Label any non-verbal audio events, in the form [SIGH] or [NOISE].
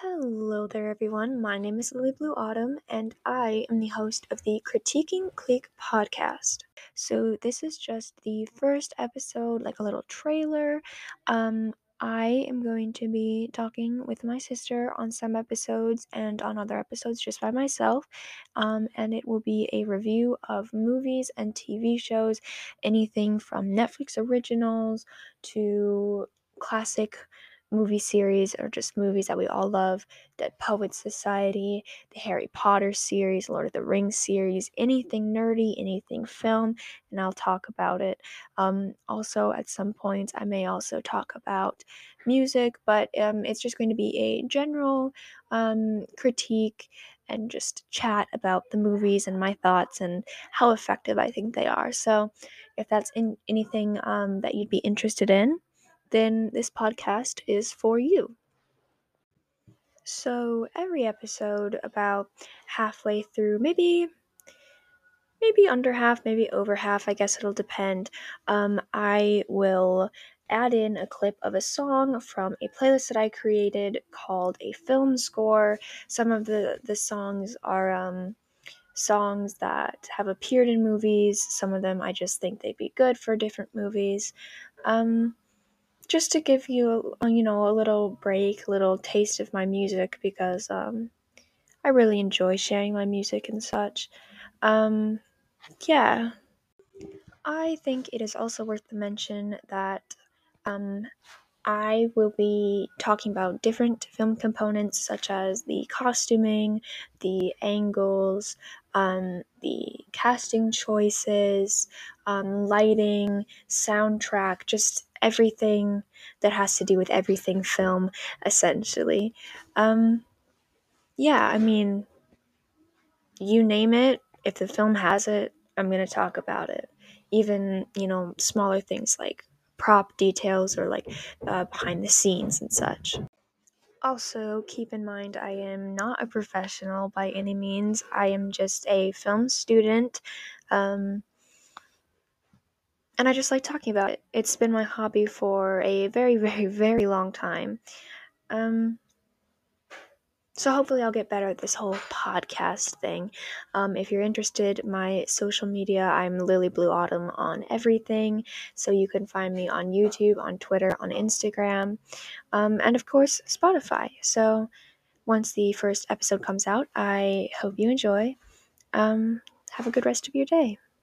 Hello there, everyone. My name is Lily Blue Autumn, and I am the host of the Critiquing Clique podcast. So, this is just the first episode, like a little trailer. Um, I am going to be talking with my sister on some episodes and on other episodes just by myself. Um, and it will be a review of movies and TV shows, anything from Netflix originals to classic movie series or just movies that we all love Dead Poets Society, the Harry Potter series, Lord of the Rings series, anything nerdy, anything film, and I'll talk about it. Um, also, at some points, I may also talk about music, but um, it's just going to be a general um, critique and just chat about the movies and my thoughts and how effective I think they are. So, if that's in anything um, that you'd be interested in, then this podcast is for you. So, every episode, about halfway through, maybe maybe under half, maybe over half, I guess it'll depend. Um, I will add in a clip of a song from a playlist that I created called a film score. Some of the the songs are um, songs that have appeared in movies. Some of them I just think they'd be good for different movies. Um, just to give you, a, you know, a little break, a little taste of my music because um, I really enjoy sharing my music and such. Um, yeah. I think it is also worth the mention that um, I will be talking about different film components such as the costuming, the angles, um, the casting choices, um, lighting, soundtrack, just everything that has to do with everything film, essentially. Um, yeah, I mean, you name it, if the film has it, I'm going to talk about it. Even, you know, smaller things like prop details or like uh, behind the scenes and such. Also, keep in mind I am not a professional by any means. I am just a film student. Um, and I just like talking about it. It's been my hobby for a very, [LAUGHS] very, very long time. Um, so hopefully I'll get better at this whole podcast thing. Um, if you're interested, my social media, I'm Lily Blue Autumn on everything. So you can find me on YouTube, on Twitter, on Instagram, um, and of course Spotify. So once the first episode comes out, I hope you enjoy. Um, have a good rest of your day.